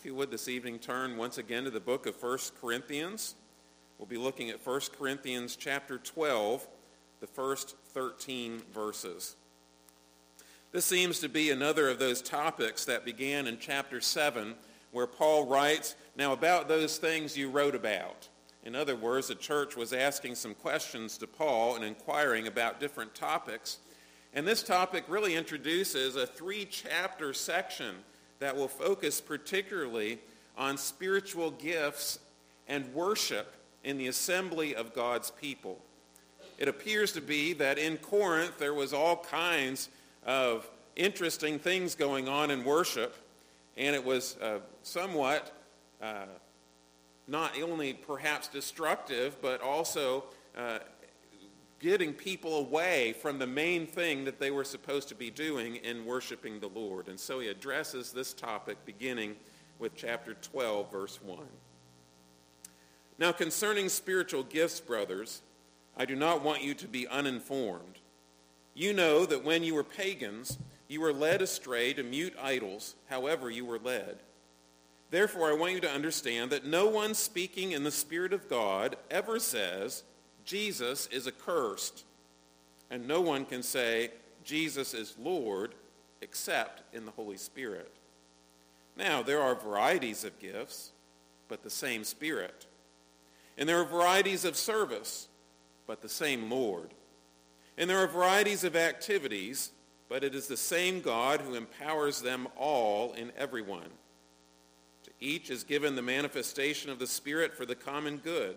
if you would this evening turn once again to the book of 1 Corinthians. We'll be looking at 1 Corinthians chapter 12, the first 13 verses. This seems to be another of those topics that began in chapter 7 where Paul writes, Now about those things you wrote about. In other words, the church was asking some questions to Paul and inquiring about different topics. And this topic really introduces a three-chapter section that will focus particularly on spiritual gifts and worship in the assembly of God's people. It appears to be that in Corinth there was all kinds of interesting things going on in worship, and it was uh, somewhat uh, not only perhaps destructive, but also uh, getting people away from the main thing that they were supposed to be doing in worshiping the Lord. And so he addresses this topic beginning with chapter 12, verse 1. Now, concerning spiritual gifts, brothers, I do not want you to be uninformed. You know that when you were pagans, you were led astray to mute idols, however you were led. Therefore, I want you to understand that no one speaking in the Spirit of God ever says, Jesus is accursed. And no one can say Jesus is Lord except in the Holy Spirit. Now, there are varieties of gifts, but the same Spirit. And there are varieties of service, but the same Lord. And there are varieties of activities, but it is the same God who empowers them all in everyone. To each is given the manifestation of the Spirit for the common good.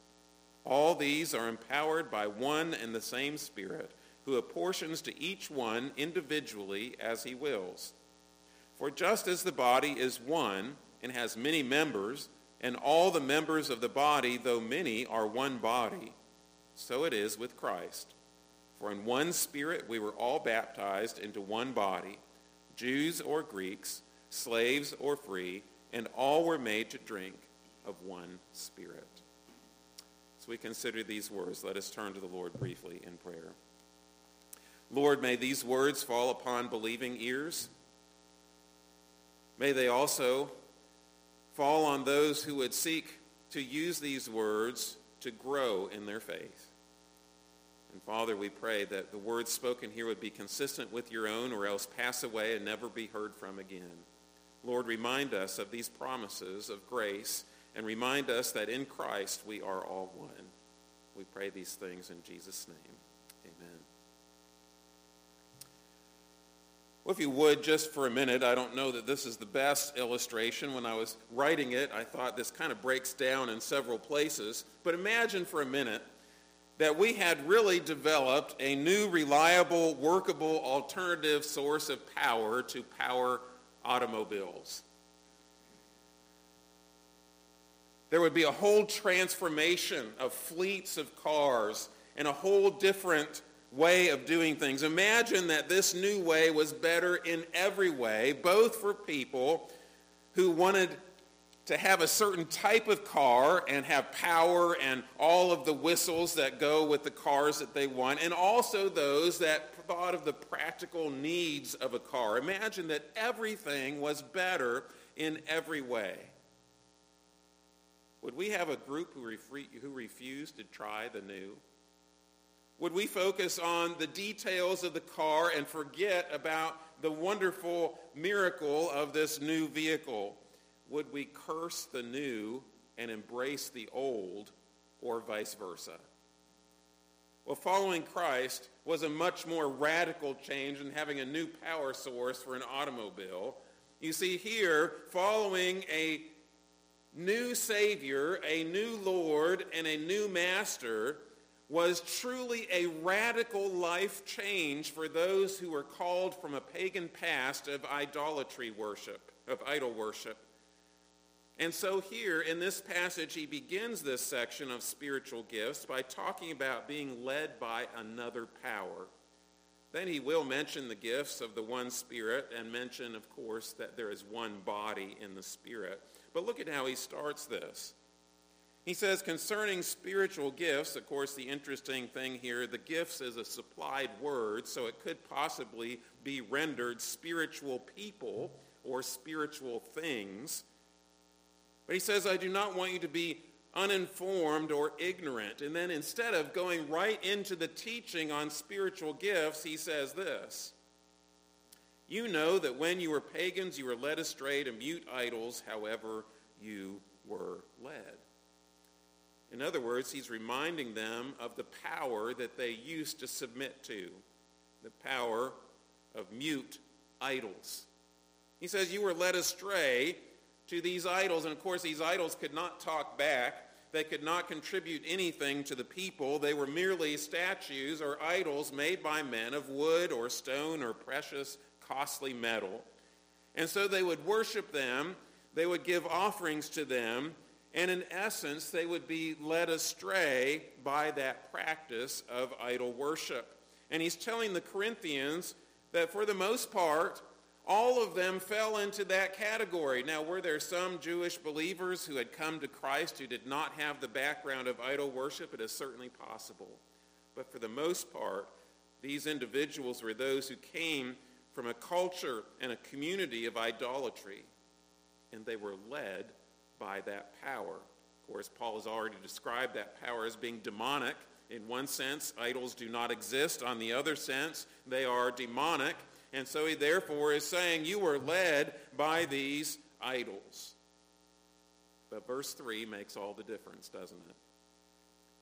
All these are empowered by one and the same Spirit, who apportions to each one individually as he wills. For just as the body is one and has many members, and all the members of the body, though many, are one body, so it is with Christ. For in one Spirit we were all baptized into one body, Jews or Greeks, slaves or free, and all were made to drink of one Spirit. As we consider these words, let us turn to the Lord briefly in prayer. Lord, may these words fall upon believing ears. May they also fall on those who would seek to use these words to grow in their faith. And Father, we pray that the words spoken here would be consistent with your own or else pass away and never be heard from again. Lord, remind us of these promises of grace and remind us that in Christ we are all one. We pray these things in Jesus' name. Amen. Well, if you would, just for a minute, I don't know that this is the best illustration. When I was writing it, I thought this kind of breaks down in several places. But imagine for a minute that we had really developed a new, reliable, workable alternative source of power to power automobiles. There would be a whole transformation of fleets of cars and a whole different way of doing things. Imagine that this new way was better in every way, both for people who wanted to have a certain type of car and have power and all of the whistles that go with the cars that they want, and also those that thought of the practical needs of a car. Imagine that everything was better in every way. Would we have a group who, refre- who refuse to try the new? Would we focus on the details of the car and forget about the wonderful miracle of this new vehicle? Would we curse the new and embrace the old or vice versa? Well, following Christ was a much more radical change than having a new power source for an automobile. You see here, following a new Savior, a new Lord, and a new Master was truly a radical life change for those who were called from a pagan past of idolatry worship, of idol worship. And so here in this passage, he begins this section of spiritual gifts by talking about being led by another power. Then he will mention the gifts of the one Spirit and mention, of course, that there is one body in the Spirit. But look at how he starts this. He says, concerning spiritual gifts, of course, the interesting thing here, the gifts is a supplied word, so it could possibly be rendered spiritual people or spiritual things. But he says, I do not want you to be uninformed or ignorant. And then instead of going right into the teaching on spiritual gifts, he says this. You know that when you were pagans, you were led astray to mute idols, however you were led. In other words, he's reminding them of the power that they used to submit to, the power of mute idols. He says, You were led astray to these idols, and of course, these idols could not talk back. They could not contribute anything to the people. They were merely statues or idols made by men of wood or stone or precious, costly metal. And so they would worship them, they would give offerings to them, and in essence, they would be led astray by that practice of idol worship. And he's telling the Corinthians that for the most part, all of them fell into that category. Now, were there some Jewish believers who had come to Christ who did not have the background of idol worship? It is certainly possible. But for the most part, these individuals were those who came from a culture and a community of idolatry, and they were led by that power. Of course, Paul has already described that power as being demonic. In one sense, idols do not exist. On the other sense, they are demonic. And so he therefore is saying, You were led by these idols. But verse 3 makes all the difference, doesn't it?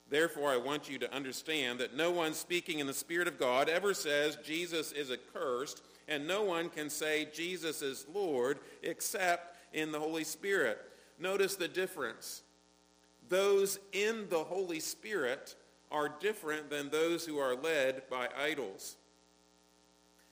Therefore, I want you to understand that no one speaking in the Spirit of God ever says Jesus is accursed, and no one can say Jesus is Lord except in the Holy Spirit. Notice the difference. Those in the Holy Spirit are different than those who are led by idols.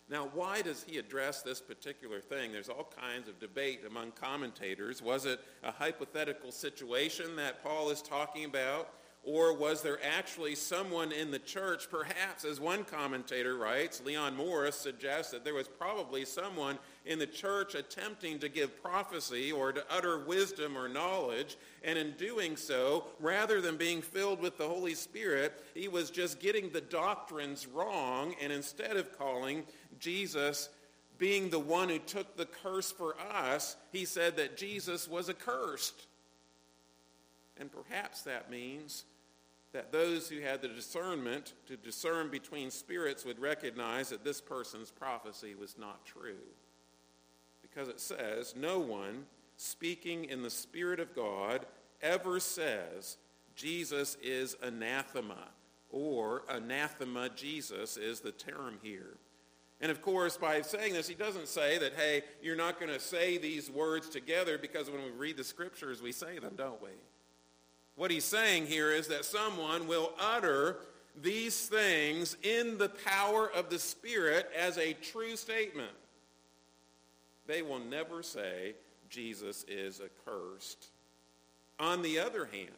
Now, why does he address this particular thing? There's all kinds of debate among commentators. Was it a hypothetical situation that Paul is talking about? Or was there actually someone in the church, perhaps, as one commentator writes, Leon Morris suggests that there was probably someone in the church attempting to give prophecy or to utter wisdom or knowledge, and in doing so, rather than being filled with the Holy Spirit, he was just getting the doctrines wrong, and instead of calling Jesus being the one who took the curse for us, he said that Jesus was accursed. And perhaps that means that those who had the discernment to discern between spirits would recognize that this person's prophecy was not true. Because it says, no one speaking in the Spirit of God ever says Jesus is anathema, or anathema Jesus is the term here. And of course, by saying this, he doesn't say that, hey, you're not going to say these words together because when we read the scriptures, we say them, don't we? What he's saying here is that someone will utter these things in the power of the Spirit as a true statement. They will never say Jesus is accursed. On the other hand,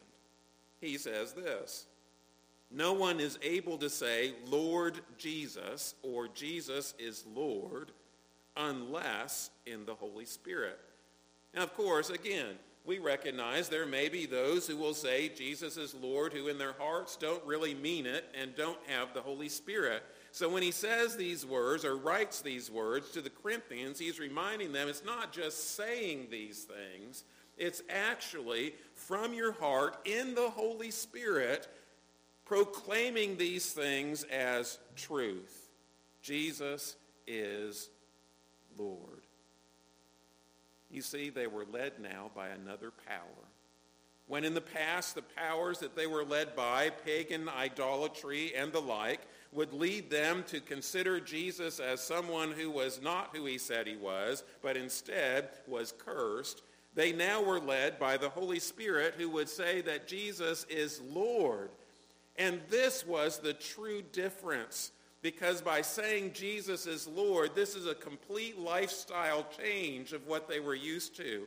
he says this no one is able to say, Lord Jesus, or Jesus is Lord, unless in the Holy Spirit. Now, of course, again, we recognize there may be those who will say Jesus is Lord who in their hearts don't really mean it and don't have the Holy Spirit. So when he says these words or writes these words to the Corinthians, he's reminding them it's not just saying these things, it's actually from your heart in the Holy Spirit proclaiming these things as truth. Jesus is Lord. You see, they were led now by another power. When in the past the powers that they were led by, pagan idolatry and the like, would lead them to consider Jesus as someone who was not who he said he was, but instead was cursed, they now were led by the Holy Spirit who would say that Jesus is Lord and this was the true difference because by saying Jesus is Lord, this is a complete lifestyle change of what they were used to.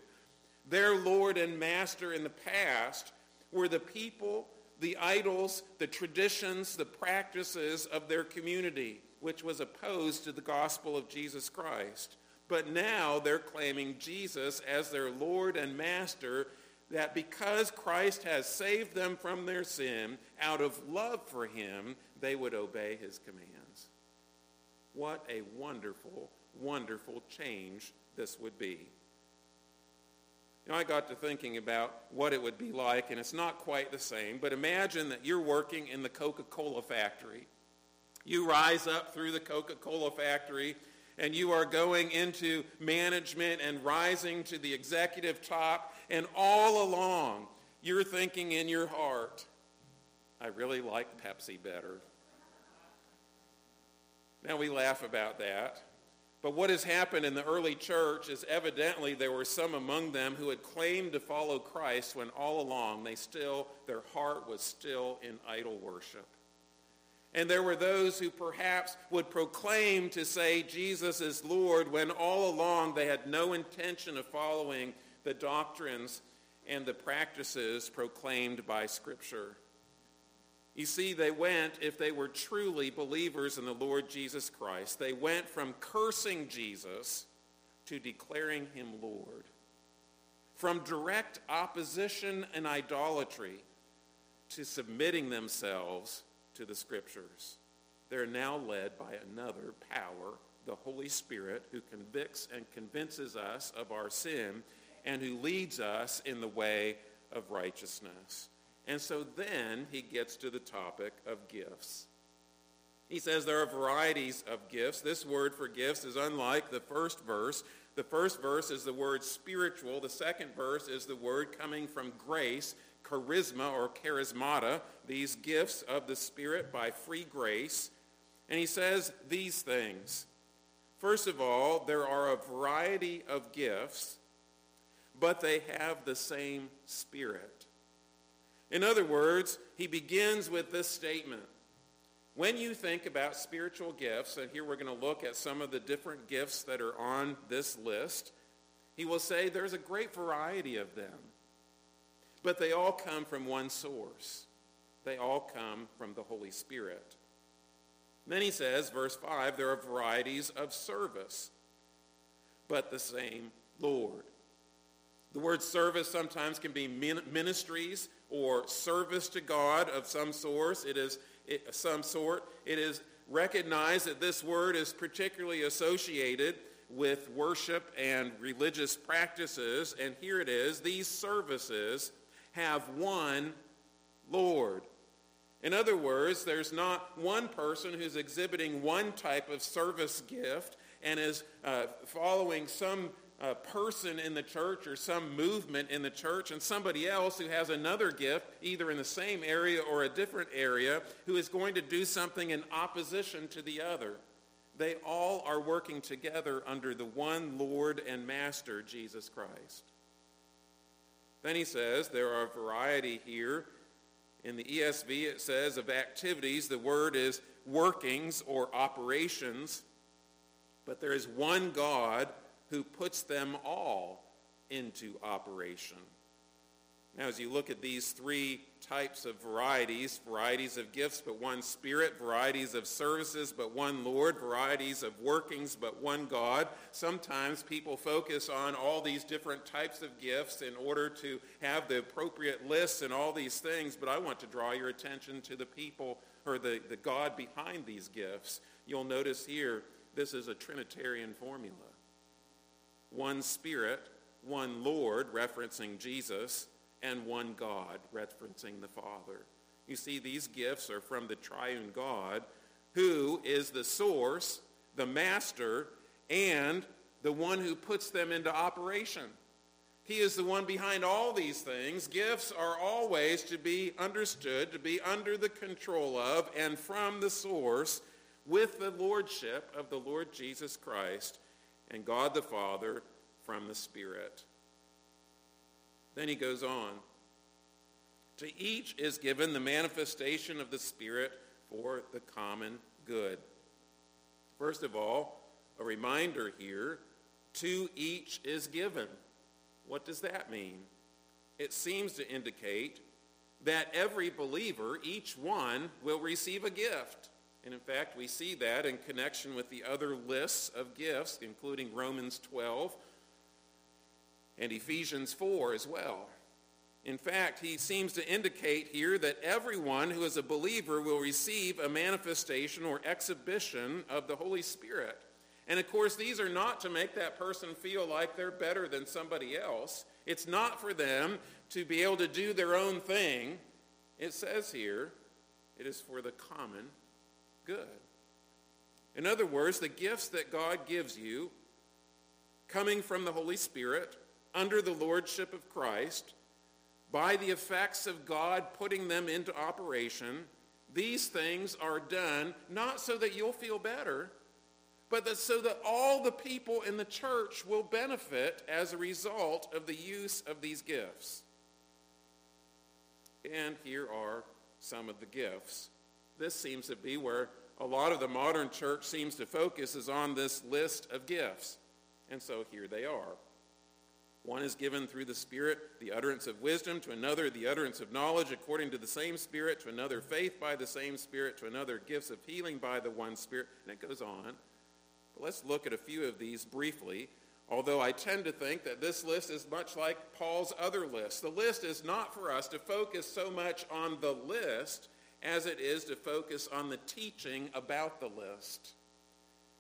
Their Lord and Master in the past were the people, the idols, the traditions, the practices of their community, which was opposed to the gospel of Jesus Christ. But now they're claiming Jesus as their Lord and Master, that because Christ has saved them from their sin, out of love for him, they would obey his commands. What a wonderful, wonderful change this would be. You know, I got to thinking about what it would be like, and it's not quite the same, but imagine that you're working in the Coca-Cola factory. You rise up through the Coca-Cola factory, and you are going into management and rising to the executive top, and all along, you're thinking in your heart, I really like Pepsi better. Now we laugh about that. But what has happened in the early church is evidently there were some among them who had claimed to follow Christ when all along they still, their heart was still in idol worship. And there were those who perhaps would proclaim to say Jesus is Lord when all along they had no intention of following the doctrines and the practices proclaimed by Scripture. You see, they went, if they were truly believers in the Lord Jesus Christ, they went from cursing Jesus to declaring him Lord. From direct opposition and idolatry to submitting themselves to the Scriptures. They're now led by another power, the Holy Spirit, who convicts and convinces us of our sin and who leads us in the way of righteousness. And so then he gets to the topic of gifts. He says there are varieties of gifts. This word for gifts is unlike the first verse. The first verse is the word spiritual. The second verse is the word coming from grace, charisma or charismata, these gifts of the Spirit by free grace. And he says these things. First of all, there are a variety of gifts, but they have the same Spirit. In other words, he begins with this statement. When you think about spiritual gifts, and here we're going to look at some of the different gifts that are on this list, he will say there's a great variety of them. But they all come from one source. They all come from the Holy Spirit. Then he says, verse 5, there are varieties of service, but the same Lord. The word service sometimes can be ministries or service to God of some source. It is it, some sort. It is recognized that this word is particularly associated with worship and religious practices. And here it is. These services have one Lord. In other words, there's not one person who's exhibiting one type of service gift and is uh, following some a person in the church or some movement in the church and somebody else who has another gift, either in the same area or a different area, who is going to do something in opposition to the other. They all are working together under the one Lord and Master, Jesus Christ. Then he says there are a variety here. In the ESV it says of activities, the word is workings or operations. But there is one God who puts them all into operation. Now, as you look at these three types of varieties, varieties of gifts, but one Spirit, varieties of services, but one Lord, varieties of workings, but one God, sometimes people focus on all these different types of gifts in order to have the appropriate lists and all these things, but I want to draw your attention to the people or the, the God behind these gifts. You'll notice here, this is a Trinitarian formula one Spirit, one Lord, referencing Jesus, and one God, referencing the Father. You see, these gifts are from the triune God, who is the source, the master, and the one who puts them into operation. He is the one behind all these things. Gifts are always to be understood, to be under the control of, and from the source with the lordship of the Lord Jesus Christ and God the Father from the Spirit. Then he goes on. To each is given the manifestation of the Spirit for the common good. First of all, a reminder here, to each is given. What does that mean? It seems to indicate that every believer, each one, will receive a gift. And in fact, we see that in connection with the other lists of gifts, including Romans 12 and Ephesians 4 as well. In fact, he seems to indicate here that everyone who is a believer will receive a manifestation or exhibition of the Holy Spirit. And of course, these are not to make that person feel like they're better than somebody else. It's not for them to be able to do their own thing. It says here, it is for the common good. In other words, the gifts that God gives you, coming from the Holy Spirit, under the lordship of Christ, by the effects of God putting them into operation, these things are done not so that you'll feel better, but that so that all the people in the church will benefit as a result of the use of these gifts. And here are some of the gifts. This seems to be where a lot of the modern church seems to focus is on this list of gifts. And so here they are. One is given through the Spirit, the utterance of wisdom, to another the utterance of knowledge according to the same Spirit, to another faith by the same Spirit, to another gifts of healing by the one Spirit, and it goes on. But let's look at a few of these briefly, although I tend to think that this list is much like Paul's other list. The list is not for us to focus so much on the list as it is to focus on the teaching about the list.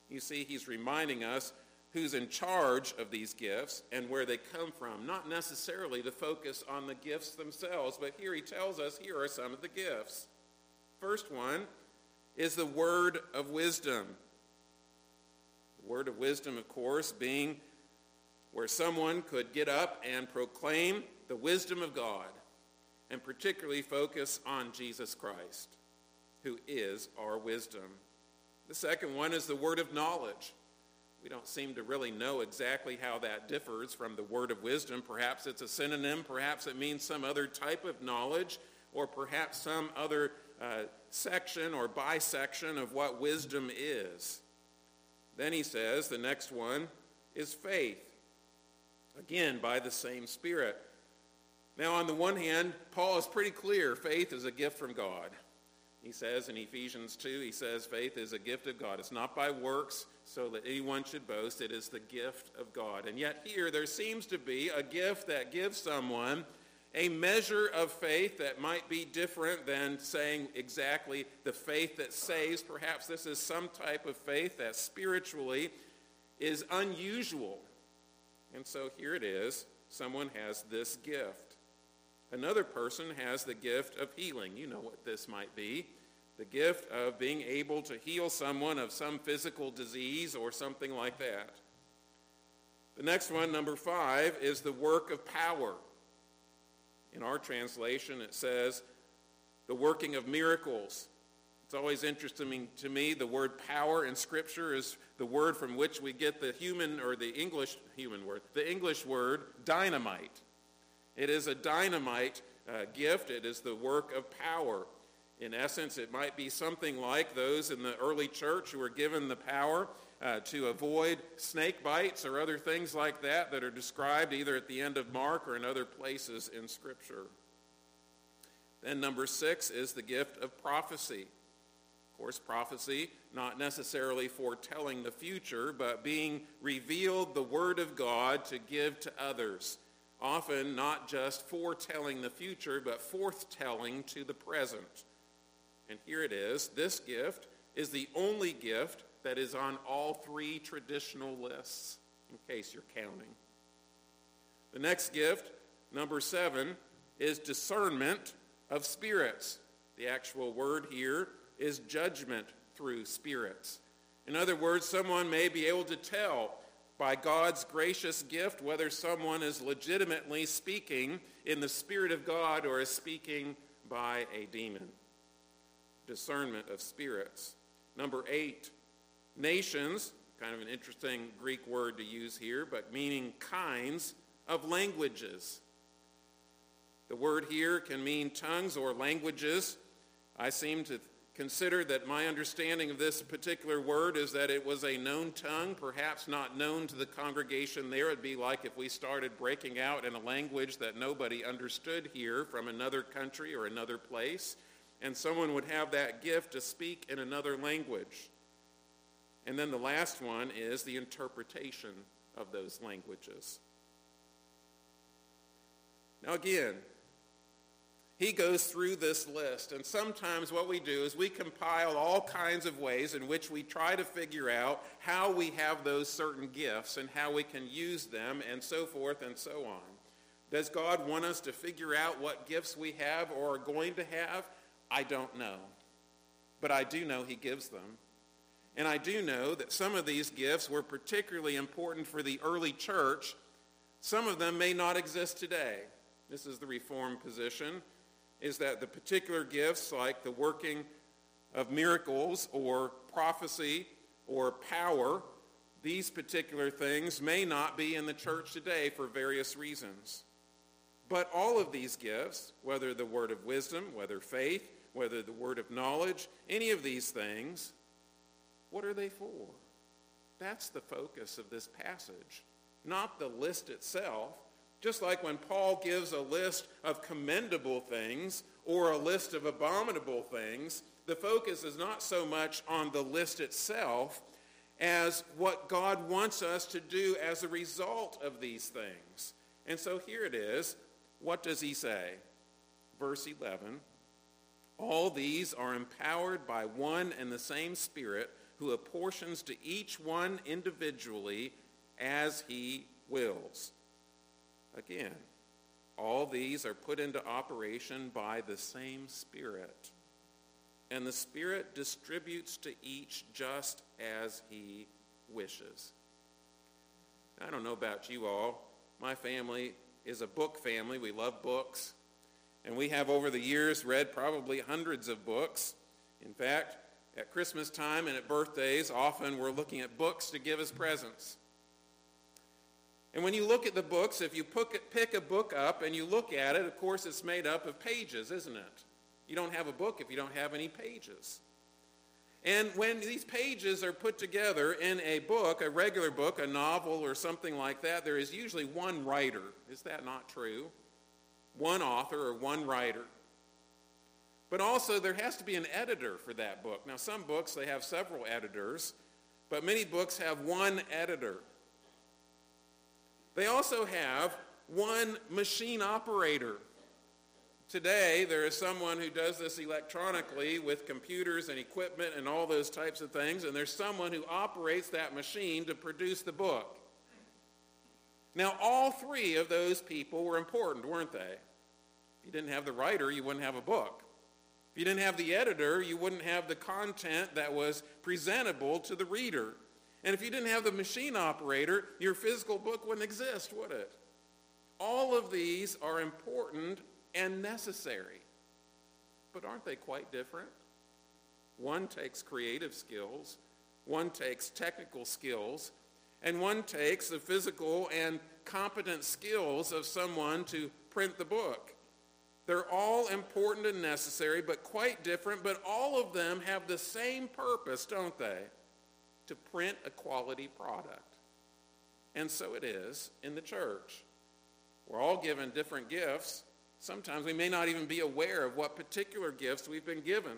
You see, he's reminding us who's in charge of these gifts and where they come from, not necessarily to focus on the gifts themselves, but here he tells us here are some of the gifts. First one is the word of wisdom. The word of wisdom, of course, being where someone could get up and proclaim the wisdom of God and particularly focus on Jesus Christ, who is our wisdom. The second one is the word of knowledge. We don't seem to really know exactly how that differs from the word of wisdom. Perhaps it's a synonym, perhaps it means some other type of knowledge, or perhaps some other uh, section or bisection of what wisdom is. Then he says the next one is faith. Again, by the same Spirit. Now, on the one hand, Paul is pretty clear faith is a gift from God. He says in Ephesians 2, he says faith is a gift of God. It's not by works so that anyone should boast. It is the gift of God. And yet here there seems to be a gift that gives someone a measure of faith that might be different than saying exactly the faith that saves. Perhaps this is some type of faith that spiritually is unusual. And so here it is. Someone has this gift. Another person has the gift of healing. You know what this might be. The gift of being able to heal someone of some physical disease or something like that. The next one, number five, is the work of power. In our translation, it says the working of miracles. It's always interesting to me, the word power in Scripture is the word from which we get the human or the English human word, the English word dynamite. It is a dynamite uh, gift. It is the work of power. In essence, it might be something like those in the early church who were given the power uh, to avoid snake bites or other things like that that are described either at the end of Mark or in other places in Scripture. Then number six is the gift of prophecy. Of course, prophecy, not necessarily foretelling the future, but being revealed the Word of God to give to others often not just foretelling the future, but forthtelling to the present. And here it is. This gift is the only gift that is on all three traditional lists, in case you're counting. The next gift, number seven, is discernment of spirits. The actual word here is judgment through spirits. In other words, someone may be able to tell by God's gracious gift whether someone is legitimately speaking in the Spirit of God or is speaking by a demon. Discernment of spirits. Number eight, nations, kind of an interesting Greek word to use here, but meaning kinds of languages. The word here can mean tongues or languages. I seem to consider that my understanding of this particular word is that it was a known tongue, perhaps not known to the congregation there. It'd be like if we started breaking out in a language that nobody understood here from another country or another place, and someone would have that gift to speak in another language. And then the last one is the interpretation of those languages. Now, again, he goes through this list, and sometimes what we do is we compile all kinds of ways in which we try to figure out how we have those certain gifts and how we can use them, and so forth and so on. Does God want us to figure out what gifts we have or are going to have? I don't know. But I do know he gives them. And I do know that some of these gifts were particularly important for the early church. Some of them may not exist today. This is the Reformed position, is that the particular gifts like the working of miracles or prophecy or power, these particular things may not be in the church today for various reasons. But all of these gifts, whether the word of wisdom, whether faith, whether the word of knowledge, any of these things, what are they for? That's the focus of this passage, not the list itself. Just like when Paul gives a list of commendable things or a list of abominable things, the focus is not so much on the list itself as what God wants us to do as a result of these things. And so here it is. What does he say? Verse 11. All these are empowered by one and the same Spirit who apportions to each one individually as he wills. Again, all these are put into operation by the same Spirit. And the Spirit distributes to each just as he wishes. I don't know about you all. My family is a book family. We love books. And we have over the years read probably hundreds of books. In fact, at Christmas time and at birthdays, often we're looking at books to give as presents. And when you look at the books, if you pick a book up and you look at it, of course it's made up of pages, isn't it? You don't have a book if you don't have any pages. And when these pages are put together in a book, a regular book, a novel or something like that, there is usually one writer. Is that not true? One author or one writer. But also there has to be an editor for that book. Now some books, they have several editors, but many books have one editor. They also have one machine operator. Today, there is someone who does this electronically with computers and equipment and all those types of things, and there's someone who operates that machine to produce the book. Now, all three of those people were important, weren't they? If you didn't have the writer, you wouldn't have a book. If you didn't have the editor, you wouldn't have the content that was presentable to the reader. And if you didn't have the machine operator, your physical book wouldn't exist, would it? All of these are important and necessary. But aren't they quite different? One takes creative skills, one takes technical skills, and one takes the physical and competent skills of someone to print the book. They're all important and necessary, but quite different, but all of them have the same purpose, don't they? To print a quality product. And so it is in the church. We're all given different gifts. Sometimes we may not even be aware of what particular gifts we've been given.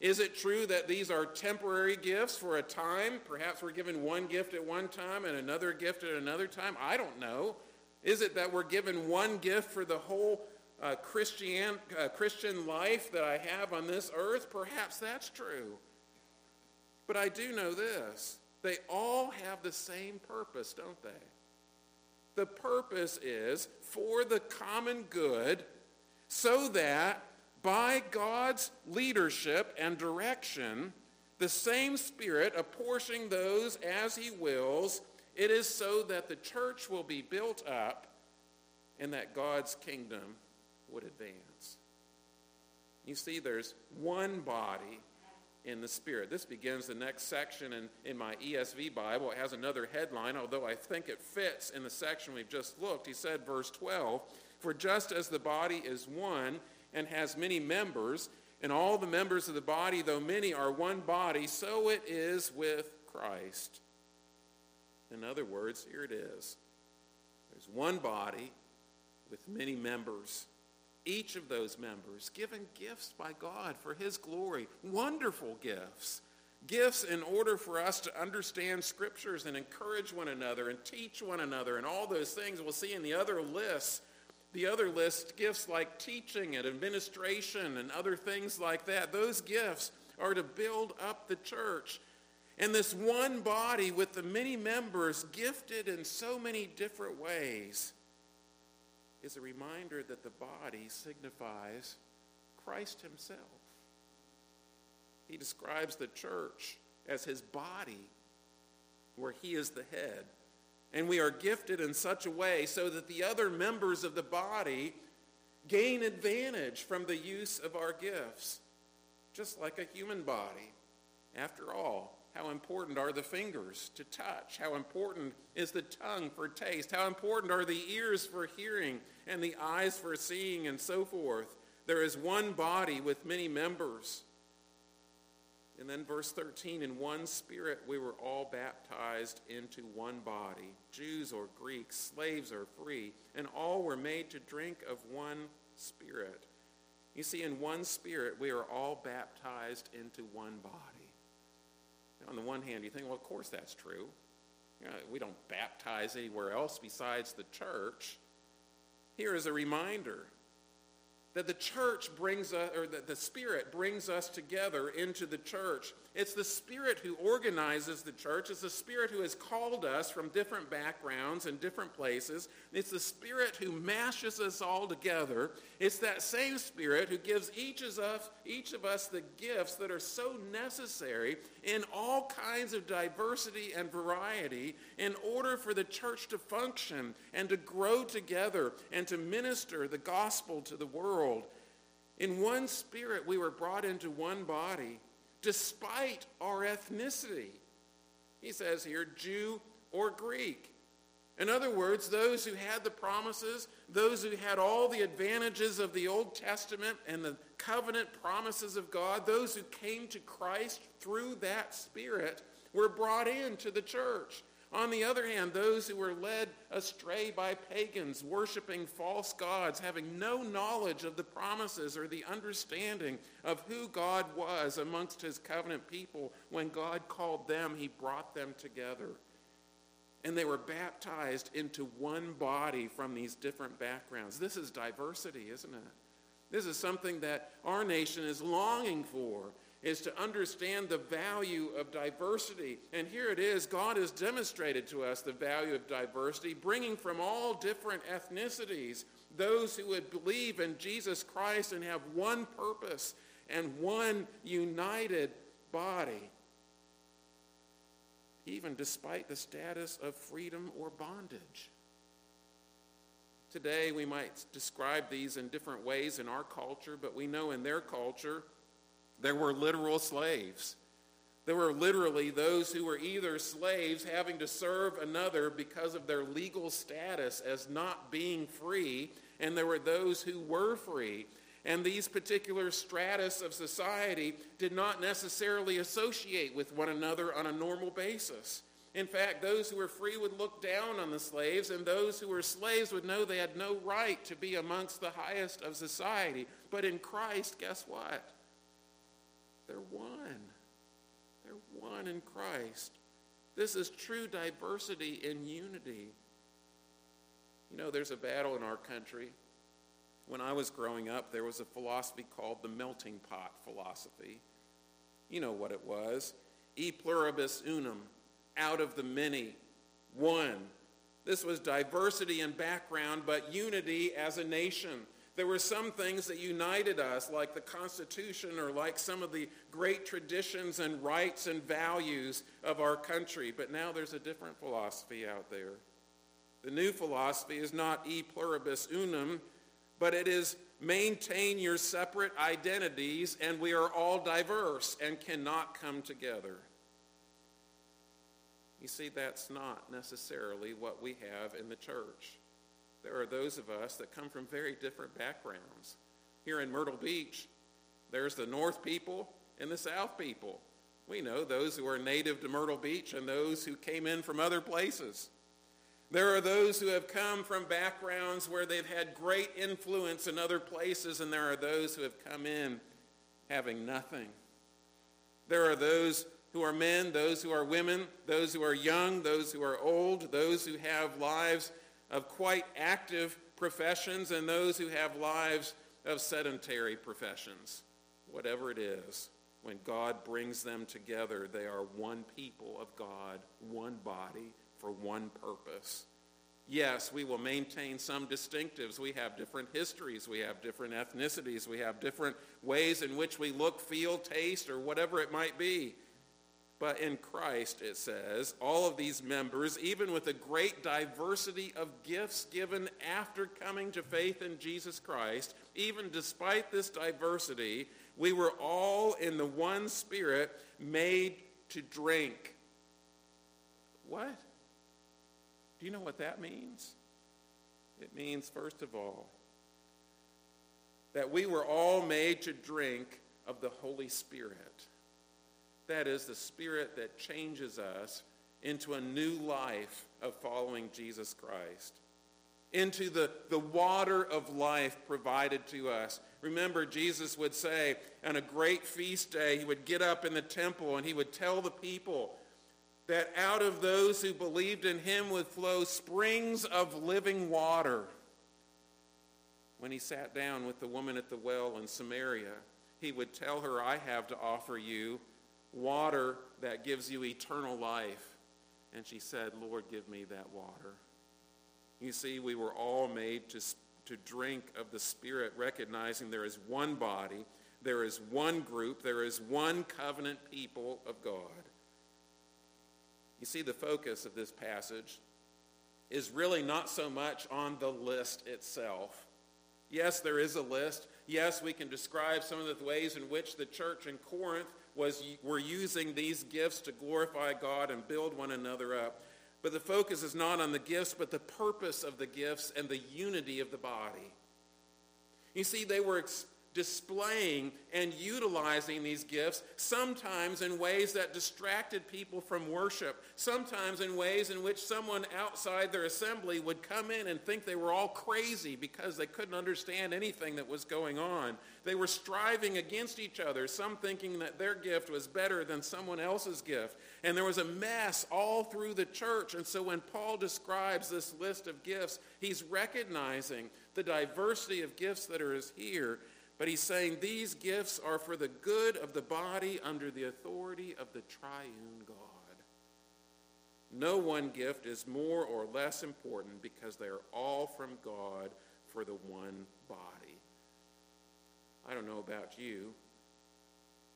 Is it true that these are temporary gifts for a time? Perhaps we're given one gift at one time and another gift at another time. I don't know. Is it that we're given one gift for the whole uh, Christian, uh, Christian life that I have on this earth? Perhaps that's true. But I do know this. They all have the same purpose, don't they? The purpose is for the common good so that by God's leadership and direction, the same Spirit apportioning those as he wills, it is so that the church will be built up and that God's kingdom would advance. You see, there's one body in the Spirit. This begins the next section in, in my ESV Bible. It has another headline, although I think it fits in the section we've just looked. He said, verse 12, For just as the body is one and has many members, And all the members of the body, though many, are one body, so it is with Christ. In other words, here it is. There's one body with many members. Each of those members given gifts by God for his glory. Wonderful gifts. Gifts in order for us to understand scriptures and encourage one another and teach one another and all those things we'll see in the other lists the other list, gifts like teaching and administration and other things like that, those gifts are to build up the church. And this one body with the many members gifted in so many different ways is a reminder that the body signifies Christ himself. He describes the church as his body where he is the head. And we are gifted in such a way so that the other members of the body gain advantage from the use of our gifts, just like a human body. After all, how important are the fingers to touch? How important is the tongue for taste? How important are the ears for hearing and the eyes for seeing and so forth? There is one body with many members and then verse 13, in one spirit we were all baptized into one body, Jews or Greeks, slaves or free, and all were made to drink of one spirit. You see, in one spirit we are all baptized into one body. On the one hand, you think, well, of course that's true. You know, we don't baptize anywhere else besides the church. Here is a reminder that the church brings us, or that the Spirit brings us together into the church. It's the Spirit who organizes the church. It's the Spirit who has called us from different backgrounds and different places. It's the Spirit who mashes us all together. It's that same Spirit who gives each of us, each of us the gifts that are so necessary in all kinds of diversity and variety in order for the church to function and to grow together and to minister the gospel to the world. In one spirit, we were brought into one body despite our ethnicity. He says here, Jew or Greek. In other words, those who had the promises, those who had all the advantages of the Old Testament and the covenant promises of God, those who came to Christ through that Spirit, were brought into the church. On the other hand, those who were led astray by pagans, worshiping false gods, having no knowledge of the promises or the understanding of who God was amongst his covenant people, when God called them, he brought them together. And they were baptized into one body from these different backgrounds. This is diversity, isn't it? This is something that our nation is longing for is to understand the value of diversity. And here it is God has demonstrated to us the value of diversity, bringing from all different ethnicities those who would believe in Jesus Christ and have one purpose and one united body, even despite the status of freedom or bondage. Today, we might describe these in different ways in our culture, but we know in their culture, there were literal slaves. There were literally those who were either slaves having to serve another because of their legal status as not being free, and there were those who were free. And these particular stratus of society did not necessarily associate with one another on a normal basis. In fact, those who were free would look down on the slaves, and those who were slaves would know they had no right to be amongst the highest of society. But in Christ, guess what? They're one. They're one in Christ. This is true diversity in unity. You know, there's a battle in our country. When I was growing up, there was a philosophy called the melting pot philosophy. You know what it was. E pluribus unum, out of the many, one. This was diversity in background, but unity as a nation. There were some things that united us, like the Constitution or like some of the great traditions and rights and values of our country. But now there's a different philosophy out there. The new philosophy is not e pluribus unum, but it is maintain your separate identities, and we are all diverse and cannot come together. You see, that's not necessarily what we have in the church there are those of us that come from very different backgrounds. Here in Myrtle Beach, There's the North people and the South people. We know those who are native to Myrtle Beach and those who came in from other places. There are those who have come from backgrounds where they've had great influence in other places, and there are those who have come in having nothing. There are those who are men, those who are women, those who are young, those who are old, those who have lives of quite active professions, and those who have lives of sedentary professions. Whatever it is, when God brings them together, they are one people of God, one body, for one purpose. Yes, we will maintain some distinctives. We have different histories. We have different ethnicities. We have different ways in which we look, feel, taste, or whatever it might be. But in Christ, it says, all of these members, even with a great diversity of gifts given after coming to faith in Jesus Christ, even despite this diversity, we were all in the one Spirit made to drink. What? Do you know what that means? It means, first of all, that we were all made to drink of the Holy Spirit. That is the Spirit that changes us into a new life of following Jesus Christ, into the, the water of life provided to us. Remember, Jesus would say on a great feast day, he would get up in the temple and he would tell the people that out of those who believed in him would flow springs of living water. When he sat down with the woman at the well in Samaria, he would tell her, I have to offer you water that gives you eternal life. And she said, Lord, give me that water. You see, we were all made to, to drink of the Spirit, recognizing there is one body, there is one group, there is one covenant people of God. You see, the focus of this passage is really not so much on the list itself. Yes, there is a list. Yes, we can describe some of the ways in which the church in Corinth was we're using these gifts to glorify God and build one another up. But the focus is not on the gifts, but the purpose of the gifts and the unity of the body. You see, they were displaying and utilizing these gifts, sometimes in ways that distracted people from worship, sometimes in ways in which someone outside their assembly would come in and think they were all crazy because they couldn't understand anything that was going on. They were striving against each other, some thinking that their gift was better than someone else's gift. And there was a mess all through the church. And so when Paul describes this list of gifts, he's recognizing the diversity of gifts that are here but he's saying these gifts are for the good of the body under the authority of the triune God. No one gift is more or less important because they are all from God for the one body. I don't know about you,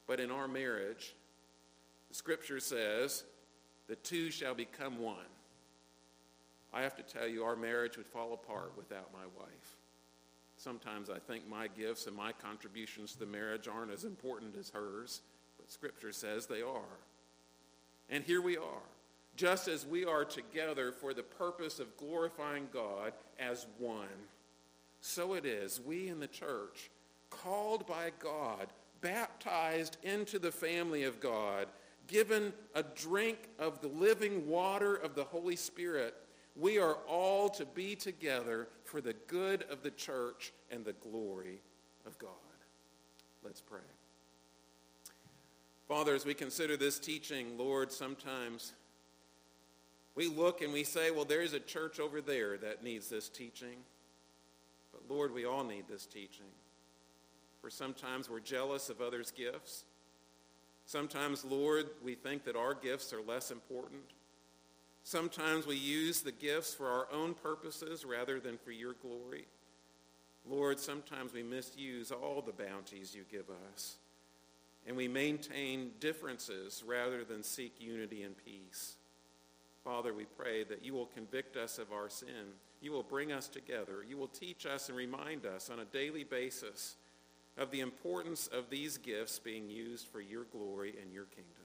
but in our marriage, the scripture says, the two shall become one. I have to tell you, our marriage would fall apart without my wife. Sometimes I think my gifts and my contributions to the marriage aren't as important as hers, but Scripture says they are. And here we are, just as we are together for the purpose of glorifying God as one. So it is, we in the church, called by God, baptized into the family of God, given a drink of the living water of the Holy Spirit, we are all to be together for the good of the church and the glory of God. Let's pray. Father, as we consider this teaching, Lord, sometimes we look and we say, well, there's a church over there that needs this teaching. But Lord, we all need this teaching. For sometimes we're jealous of others' gifts. Sometimes, Lord, we think that our gifts are less important. Sometimes we use the gifts for our own purposes rather than for your glory. Lord, sometimes we misuse all the bounties you give us, and we maintain differences rather than seek unity and peace. Father, we pray that you will convict us of our sin. You will bring us together. You will teach us and remind us on a daily basis of the importance of these gifts being used for your glory and your kingdom.